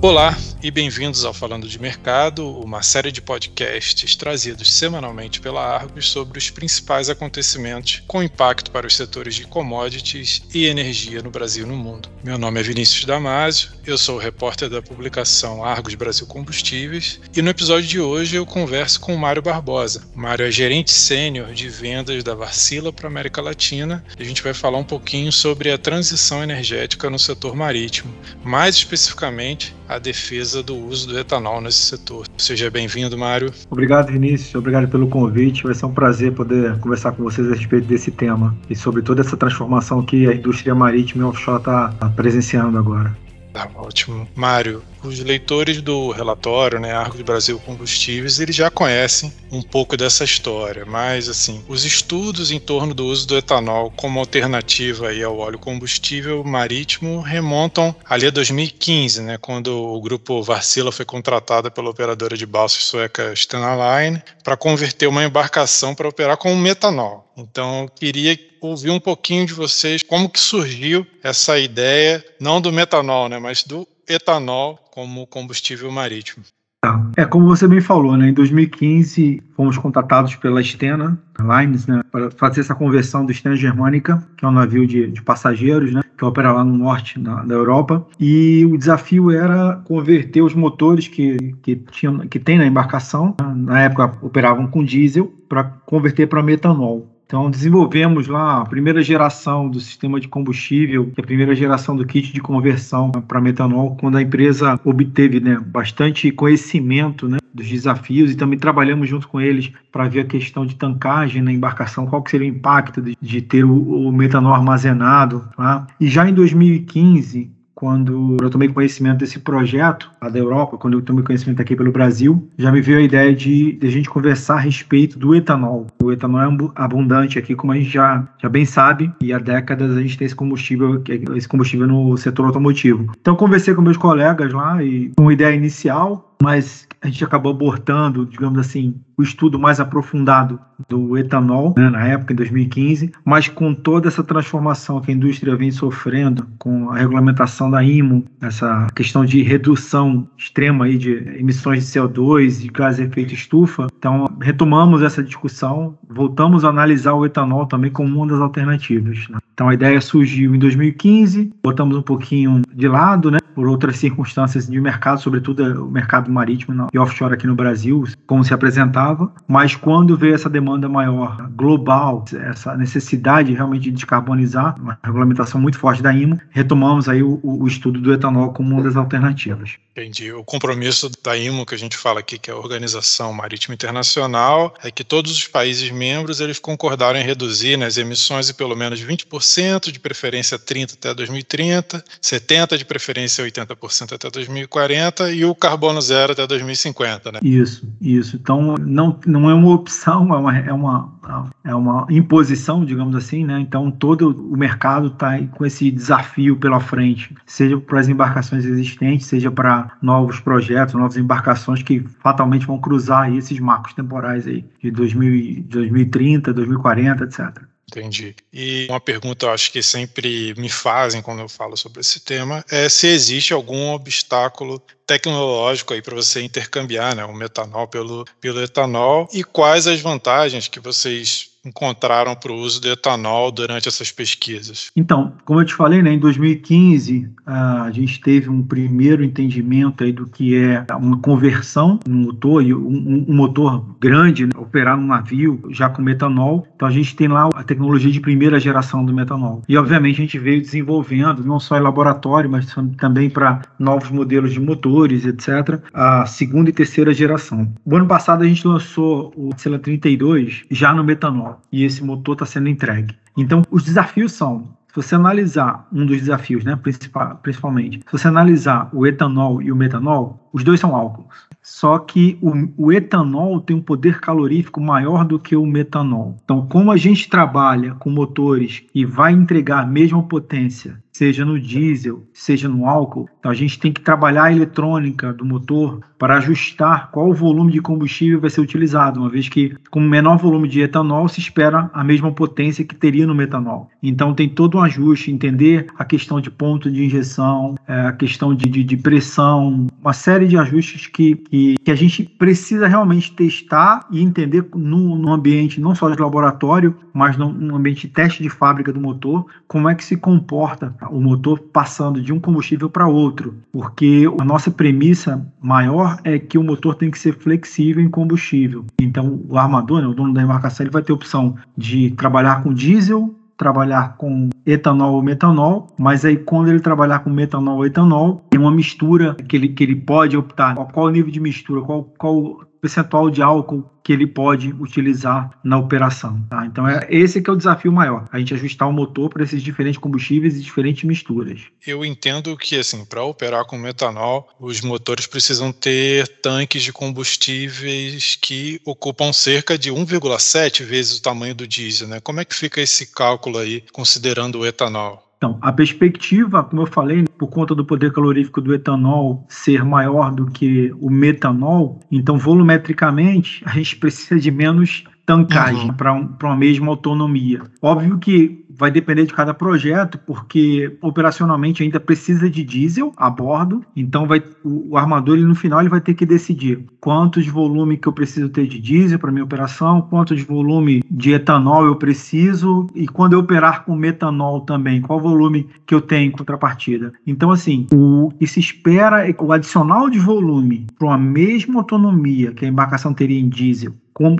Olá e bem-vindos ao Falando de Mercado, uma série de podcasts trazidos semanalmente pela Argos sobre os principais acontecimentos com impacto para os setores de commodities e energia no Brasil e no mundo. Meu nome é Vinícius Damasio, eu sou repórter da publicação Argos Brasil Combustíveis e no episódio de hoje eu converso com o Mário Barbosa. O Mário é gerente sênior de vendas da Varcila para a América Latina e a gente vai falar um pouquinho sobre a transição energética no setor marítimo, mais especificamente a defesa do uso do etanol nesse setor. Seja bem-vindo, Mário. Obrigado, Vinícius. Obrigado pelo convite. Vai ser um prazer poder conversar com vocês a respeito desse tema e sobre toda essa transformação que a indústria marítima e offshore está presenciando agora. Tá ótimo. Mário, os leitores do relatório, né, Arcos Brasil Combustíveis, eles já conhecem um pouco dessa história, mas assim, os estudos em torno do uso do etanol como alternativa aí ao óleo combustível marítimo remontam ali a 2015, né, quando o grupo Varsila foi contratado pela operadora de balsas sueca Stena Line para converter uma embarcação para operar com metanol. Então, eu queria ouvir um pouquinho de vocês como que surgiu essa ideia, não do metanol, né, mas do etanol como combustível marítimo. Tá. É, como você bem falou, né, em 2015 fomos contratados pela Stena Lines né, para fazer essa conversão do Stena Germanica, que é um navio de, de passageiros, né, que opera lá no norte da, da, Europa. E o desafio era converter os motores que, que, tinham, que tem na embarcação, na época operavam com diesel, para converter para metanol. Então, desenvolvemos lá a primeira geração do sistema de combustível, a primeira geração do kit de conversão para metanol, quando a empresa obteve né, bastante conhecimento né, dos desafios e também trabalhamos junto com eles para ver a questão de tancagem na embarcação, qual que seria o impacto de, de ter o, o, metanol armazenado. Tá? E já em 2015, quando eu tomei conhecimento desse projeto lá da Europa, quando eu tomei conhecimento aqui pelo Brasil, já me veio a ideia de, de a gente conversar a respeito do etanol. O etanol é abundante aqui, como a gente já, já bem sabe, e há décadas a gente tem esse combustível, esse combustível no setor automotivo. Então conversei com meus colegas lá e uma ideia inicial, mas a gente acabou abortando, digamos assim, o estudo mais aprofundado do etanol, né, na época, em 2015, mas com toda essa transformação que a indústria vem sofrendo, com a regulamentação da IMO, essa questão de redução extrema aí de emissões de CO2 e gás de efeito estufa, então retomamos essa discussão, voltamos a analisar o etanol também como uma das alternativas. Né? Então a ideia surgiu em 2015, botamos um pouquinho de lado, né, por outras circunstâncias de mercado, sobretudo o mercado marítimo e offshore aqui no Brasil, como se apresentava, mas quando veio essa demanda maior global, essa necessidade realmente de descarbonizar, uma regulamentação muito forte da IMO, retomamos aí o, o estudo do etanol como uma das alternativas. Entendi. O compromisso da IMO que a gente fala aqui, que é a Organização Marítima Internacional, é que todos os países membros eles concordaram em reduzir né, as emissões em pelo menos 20%, de preferência 30 até 2030, 70 de preferência 80% até 2040 e o carbono zero até 2050, né? Isso, isso. Então não, não é uma opção, é uma, é uma, é uma imposição, digamos assim, né? Então todo o mercado está com esse desafio pela frente, seja para as embarcações existentes, seja para novos projetos, novas embarcações que fatalmente vão cruzar esses marcos temporais aí de 2000, 2030, 2040, etc. Entendi. E uma pergunta eu acho que sempre me fazem quando eu falo sobre esse tema é se existe algum obstáculo tecnológico aí para você intercambiar né, o metanol pelo, pelo etanol e quais as vantagens que vocês encontraram para o uso do etanol durante essas pesquisas? Então, como eu te falei, né, em 2015 a gente teve um primeiro entendimento aí do que é uma conversão no motor e um, um motor grande né, operar num navio já com metanol. Então a gente tem lá a tecnologia de primeira geração do metanol. E obviamente a gente veio desenvolvendo não só em laboratório, mas também para novos modelos de motores, etc. A segunda e terceira geração. O ano passado a gente lançou o Cela 32 já no metanol e esse motor está sendo entregue. Então, os desafios são se você analisar um dos desafios, né, principal, principalmente, se você analisar o etanol e o metanol, os dois são álcools. só que o, o, etanol tem um poder calorífico maior do que o metanol. Então, como a gente trabalha com motores e vai entregar a mesma potência seja no diesel, seja no álcool. Então a gente tem que trabalhar a eletrônica do motor para ajustar qual o volume de combustível vai ser utilizado, uma vez que com menor volume de etanol se espera a mesma potência que teria no metanol. Então tem todo um ajuste, entender a questão de ponto de injeção, é, a questão de, de, de, pressão, uma série de ajustes que, que, que, a gente precisa realmente testar e entender no, no ambiente não só de laboratório, mas no, no ambiente de teste de fábrica do motor, como é que se comporta o motor passando de um combustível para outro, porque a nossa premissa maior é que o motor tem que ser flexível em combustível. Então, o armador, né, o dono da embarcação, ele vai ter a opção de trabalhar com diesel, trabalhar com etanol ou metanol, mas aí quando ele trabalhar com metanol ou etanol, tem uma mistura que ele, que ele pode optar, qual o nível de mistura, qual, qual percentual de álcool que ele pode utilizar na operação. Tá? Então é esse que é o desafio maior, a gente ajustar o motor para esses diferentes combustíveis e diferentes misturas. Eu entendo que assim, para operar com metanol, os motores precisam ter tanques de combustíveis que ocupam cerca de 1,7 vezes o tamanho do diesel, né? Como é que fica esse cálculo aí considerando o etanol? Então, a perspectiva, como eu falei, por conta do poder calorífico do etanol ser maior do que o metanol, então volumetricamente a gente precisa de menos tancagem uhum. para um, uma mesma autonomia. Óbvio que vai depender de cada projeto, porque operacionalmente ainda precisa de diesel a bordo, então vai, o, o armador ele, no final ele vai ter que decidir quantos de volume que eu preciso ter de diesel para minha operação, quanto de volume de etanol eu preciso e quando eu operar com metanol também, qual volume que eu tenho em contrapartida. Então assim, o que se espera é o adicional de volume para uma mesma autonomia que a embarcação teria em diesel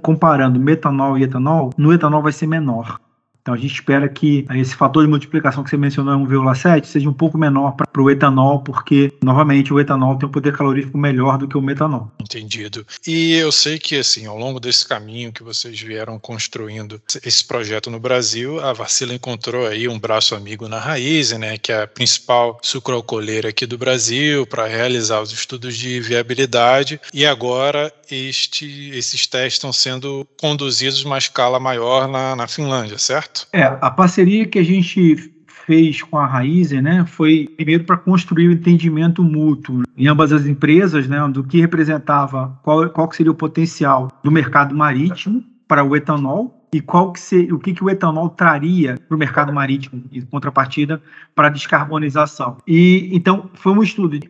comparando metanol e etanol, no etanol vai ser menor. Então a gente espera que esse fator de multiplicação que você mencionou, 1,7, seja um pouco menor para o etanol, porque, novamente, o etanol tem um poder calorífico melhor do que o metanol. Entendido. E eu sei que, assim, ao longo desse caminho que vocês vieram construindo esse projeto no Brasil, a Vacila encontrou aí um braço amigo na Raiz, né, que é a principal sucroalcooleira aqui do Brasil, para realizar os estudos de viabilidade. E agora este, esses testes estão sendo conduzidos uma escala maior na, na Finlândia, certo? É, a parceria que a gente fez com a Raizen, né, foi primeiro para construir o um entendimento mútuo em ambas as empresas, né, do que representava, qual, qual seria o potencial do mercado marítimo para o etanol e qual que se, o que, que o etanol traria para o mercado marítimo em contrapartida para a descarbonização. E então foi um estudo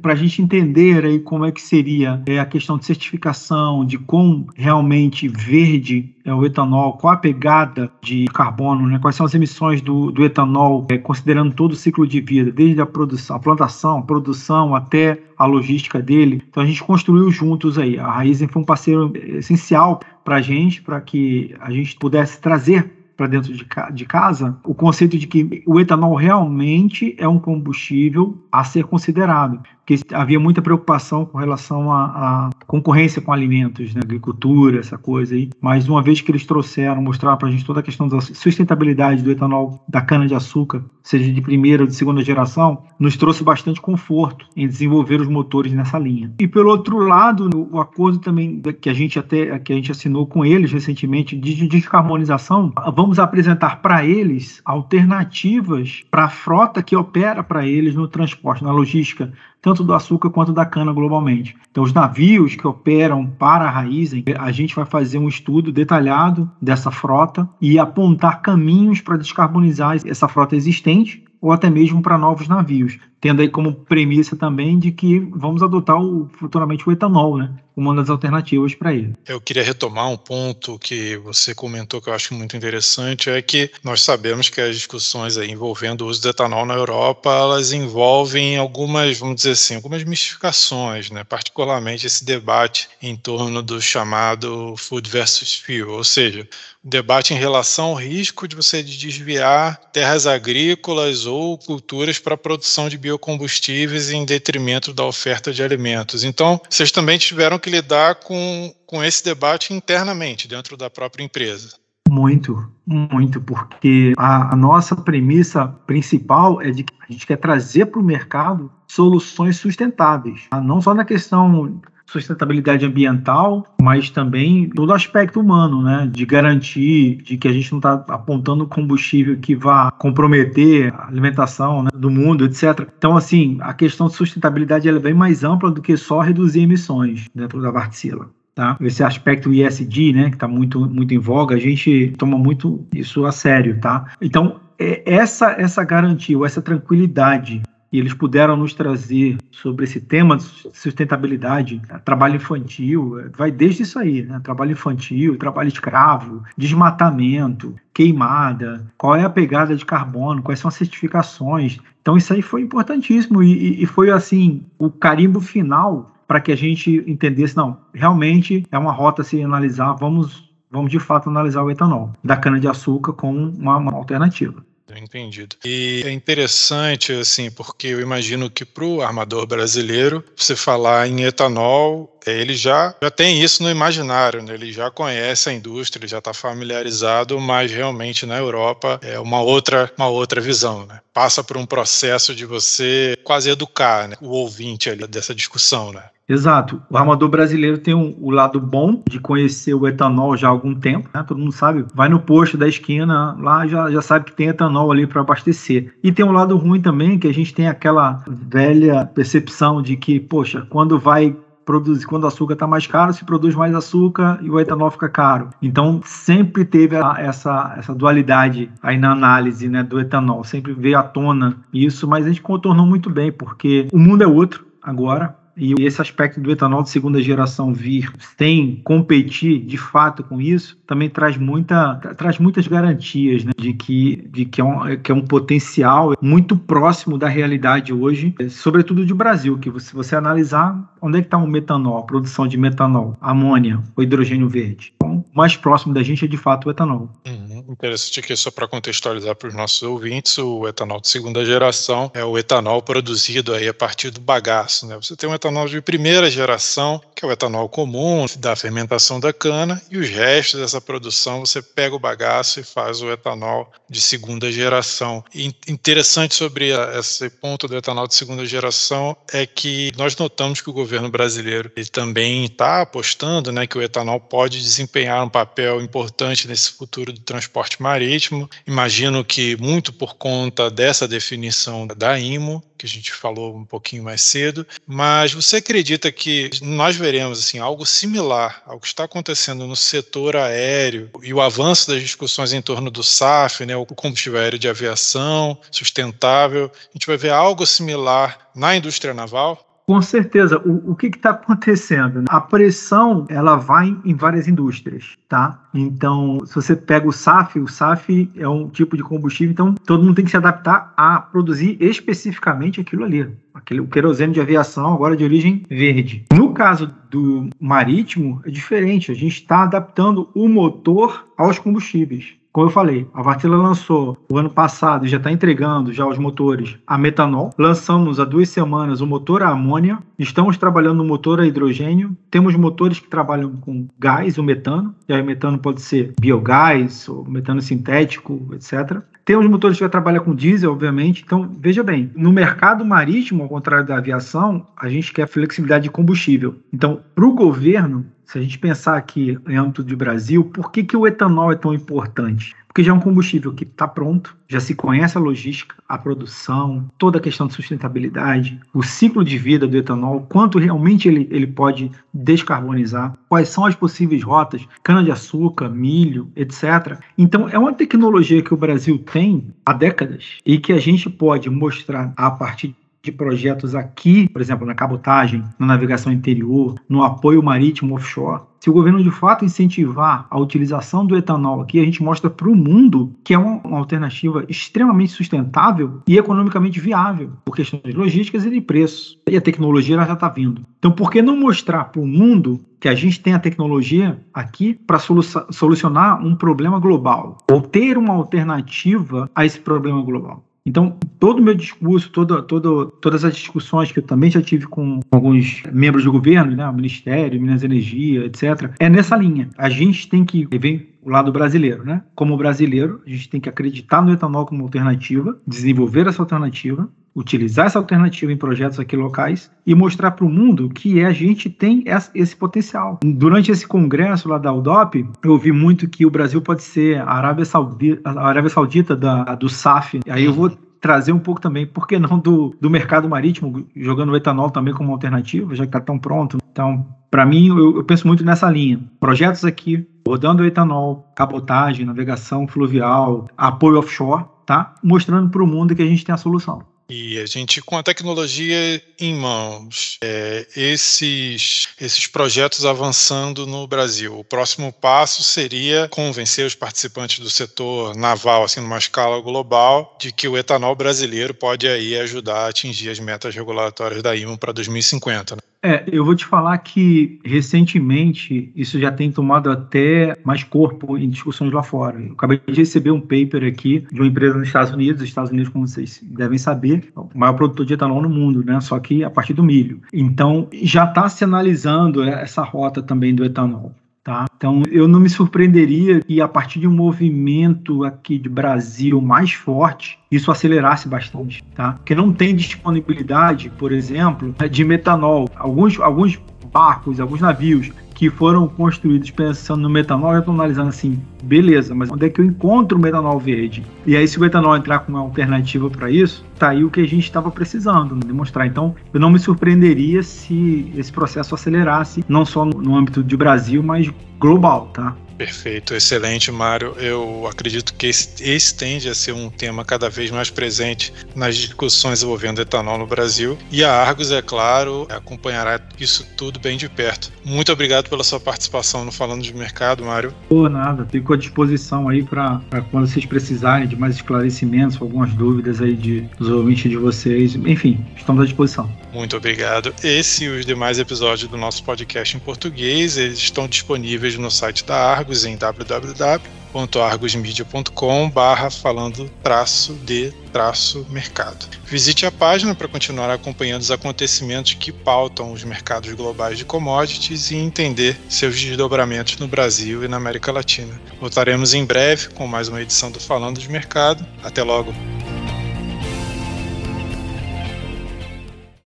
para a gente entender aí como é que seria é, a questão de certificação, de como realmente verde é o etanol, qual a pegada de carbono, né? quais são as emissões do, do etanol, é, considerando todo o ciclo de vida, desde a produção, a plantação, a produção até a logística dele. Então a gente construiu juntos aí. A Raizen foi um parceiro essencial para a gente, para que a gente pudesse trazer para dentro de, ca de casa o conceito de que o etanol realmente é um combustível a ser considerado porque havia muita preocupação com relação à, concorrência com alimentos, né, agricultura, essa coisa aí. Mas uma vez que eles trouxeram, mostraram para a gente toda a questão da sustentabilidade do etanol da cana-de-açúcar, seja de primeira ou de segunda geração, nos trouxe bastante conforto em desenvolver os motores nessa linha. E pelo outro lado, o acordo também que a gente até que a gente assinou com eles recentemente de descarbonização, vamos apresentar para eles alternativas para a frota que opera para eles no transporte, na logística tanto do açúcar quanto da cana globalmente. Então, os navios que operam para a Raizen, a gente vai fazer um estudo detalhado dessa frota e apontar caminhos para descarbonizar essa frota existente ou até mesmo para novos navios, tendo aí como premissa também de que vamos adotar o, futuramente o etanol, né? uma das alternativas para ele. Eu queria retomar um ponto que você comentou que eu acho muito interessante, é que nós sabemos que as discussões envolvendo o uso do etanol na Europa, elas envolvem algumas, vamos dizer assim, algumas mistificações, né? particularmente esse debate em torno do chamado food versus fuel, ou seja, debate em relação ao risco de você desviar terras agrícolas ou culturas para a produção de biocombustíveis em detrimento da oferta de alimentos. Então, vocês também tiveram que lidar com, com esse debate internamente, dentro da própria empresa. Muito, muito, porque a, a, nossa premissa principal é de que a gente quer trazer para o mercado soluções sustentáveis, tá? não só na questão sustentabilidade ambiental, mas também todo aspecto humano, né? De garantir de que a gente não está apontando combustível que vá comprometer a alimentação né, do mundo, etc. Então, assim, a questão de sustentabilidade é bem mais ampla do que só reduzir emissões dentro da Varticila. Tá? Esse aspecto ISD, né, que está muito, muito em voga, a gente toma muito isso a sério, tá? Então, é, essa, essa garantia, essa tranquilidade e eles puderam nos trazer sobre esse tema de sustentabilidade, né, trabalho infantil, vai desde isso aí, né? trabalho infantil, trabalho escravo, desmatamento, queimada, qual é a pegada de carbono, quais são as certificações. Então isso aí foi importantíssimo e, e foi assim o carimbo final para que a gente entendesse, não, realmente é uma rota a se analisar, vamos vamos de fato analisar o etanol da cana-de-açúcar como uma, uma alternativa. Entendido. E é interessante, assim, porque eu imagino que para o armador brasileiro, você falar em etanol, ele já, já tem isso no imaginário, né? ele já conhece a indústria, ele já está familiarizado, mas realmente na Europa é uma outra, uma outra visão. Né? Passa por um processo de você quase educar né? o ouvinte ali dessa discussão. Né? Exato. O armador brasileiro tem um, o lado bom de conhecer o etanol já há algum tempo, né? Todo mundo sabe, vai no posto da esquina, lá já, já sabe que tem etanol ali para abastecer. E tem um lado ruim também, que a gente tem aquela velha percepção de que, poxa, quando vai produzir, quando o açúcar está mais caro, se produz mais açúcar e o etanol fica caro. Então sempre teve a, essa, essa dualidade aí na análise né, do etanol, sempre veio à tona isso, mas a gente contornou muito bem, porque o mundo é outro agora, e esse aspecto do etanol de segunda geração vir sem competir de fato com isso, também traz, muita, traz muitas garantias né, de, que, de que, é um, que é um potencial muito próximo da realidade hoje, sobretudo de Brasil, que se você analisar onde é que está o metanol, a produção de metanol, amônia, o hidrogênio verde. Então, o mais próximo da gente é de fato o etanol. Uhum. Interessante aqui, só para contextualizar para os nossos ouvintes, o etanol de segunda geração é o etanol produzido aí a partir do bagaço. Né? Você tem um etanol de primeira geração, que é o etanol comum da fermentação da cana, e os restos dessa produção você pega o bagaço e faz o etanol de segunda geração. E interessante sobre esse ponto do etanol de segunda geração é que nós notamos que o governo brasileiro ele também está apostando né, que o etanol pode desempenhar um papel importante nesse futuro do transporte marítimo. Imagino que muito por conta dessa definição da IMO, que a gente falou um pouquinho mais cedo, mas você acredita que nós veremos assim algo similar ao que está acontecendo no setor aéreo e o avanço das discussões em torno do SAF, né, o combustível aéreo de aviação sustentável, a gente vai ver algo similar na indústria naval? Com certeza. O, o que está acontecendo? A pressão ela vai em várias indústrias, tá? Então, se você pega o SAF, o SAF é um tipo de combustível, então todo mundo tem que se adaptar a produzir especificamente aquilo ali. Aquele, o querosene de aviação agora de origem verde. No caso do marítimo, é diferente. A gente está adaptando o motor aos combustíveis. Como eu falei, a Vartila lançou o ano passado e já está entregando já os motores a metanol. Lançamos há duas semanas o motor a amônia. Estamos trabalhando no motor a hidrogênio. Temos motores que trabalham com gás, o metano. E aí o metano pode ser biogás, ou metano sintético, etc. Temos motores que trabalham com diesel, obviamente. Então, veja bem, no mercado marítimo, ao contrário da aviação, a gente quer flexibilidade de combustível. Então, para o governo, se a gente pensar aqui em âmbito de Brasil, por que, que o etanol é tão importante? Porque já é um combustível que está pronto, já se conhece a logística, a produção, toda a questão de sustentabilidade, o ciclo de vida do etanol, quanto realmente ele, ele pode descarbonizar, quais são as possíveis rotas, cana-de-açúcar, milho, etc. Então, é uma tecnologia que o Brasil tem há décadas e que a gente pode mostrar a partir de projetos aqui, por exemplo, na cabotagem, na navegação interior, no apoio marítimo offshore. Se o governo de fato incentivar a utilização do etanol aqui, a gente mostra para o mundo que é uma, uma, alternativa extremamente sustentável e economicamente viável, por questões logísticas e de preço. E a tecnologia já está vindo. Então, por que não mostrar para o mundo que a gente tem a tecnologia aqui para solucionar um problema global ou ter uma alternativa a esse problema global? Então, todo o meu discurso, toda, toda, todas as discussões que eu também já tive com alguns membros do governo, né, Ministério, Minas Energia, etc., é nessa linha. A gente tem que ver o lado brasileiro, né? Como brasileiro, a gente tem que acreditar no etanol como alternativa, desenvolver essa alternativa, utilizar essa alternativa em projetos aqui locais e mostrar para o mundo que a gente tem esse potencial. Durante esse congresso lá da UDOP, eu ouvi muito que o Brasil pode ser a Arábia Saudita, a Arábia Saudita da, do SAF. Aí eu vou trazer um pouco também, por que não, do, do mercado marítimo, jogando o etanol também como alternativa, já que está tão pronto. Então, para mim, eu, eu, penso muito nessa linha. Projetos aqui, rodando o etanol, cabotagem, navegação fluvial, apoio offshore, tá? Mostrando para o mundo que a gente tem a solução. E a gente, com a tecnologia em mãos, é, esses, esses projetos avançando no Brasil, o próximo passo seria convencer os participantes do setor naval, assim, numa escala global, de que o etanol brasileiro pode aí ajudar a atingir as metas regulatórias da IMO para 2050. Né? É, eu vou te falar que recentemente isso já tem tomado até mais corpo em discussões lá fora. Eu acabei de receber um paper aqui de uma empresa nos Estados Unidos, os Estados Unidos, como vocês devem saber, é o maior produtor de etanol no mundo, né? Só que a partir do milho. Então já está se analisando essa rota também do etanol. Tá? Então, eu não me surpreenderia que a partir de um movimento aqui de Brasil mais forte, isso acelerasse bastante, tá? Porque não tem disponibilidade, por exemplo, de metanol. Alguns, alguns barcos, alguns navios que foram construídos pensando no metanol, eu estou analisando assim, beleza, mas onde é que eu encontro o metanol verde? E aí, se o metanol entrar como uma alternativa para isso, tá aí o que a gente estava precisando né, demonstrar. Então, eu não me surpreenderia se esse processo acelerasse, não só no âmbito de Brasil, mas global, tá? Perfeito, excelente, Mário. Eu acredito que esse, tende a ser um tema cada vez mais presente nas discussões envolvendo etanol no Brasil. E a Argos, é claro, acompanhará isso tudo bem de perto. Muito obrigado pela sua participação no Falando de Mercado, Mário. Por nada, fico à disposição aí para quando vocês precisarem de mais esclarecimentos, algumas dúvidas aí de, dos ouvintes de vocês. Enfim, estamos à disposição. Muito obrigado. Esse e os demais episódios do nosso podcast em português, eles estão disponíveis no site da Argos Argos em www.argosmedia.com barra falando traço de traço mercado. Visite a página para continuar acompanhando os acontecimentos que pautam os mercados globais de commodities e entender seus desdobramentos no Brasil e na América Latina. Voltaremos em breve com mais uma edição do Falando de Mercado. Até logo!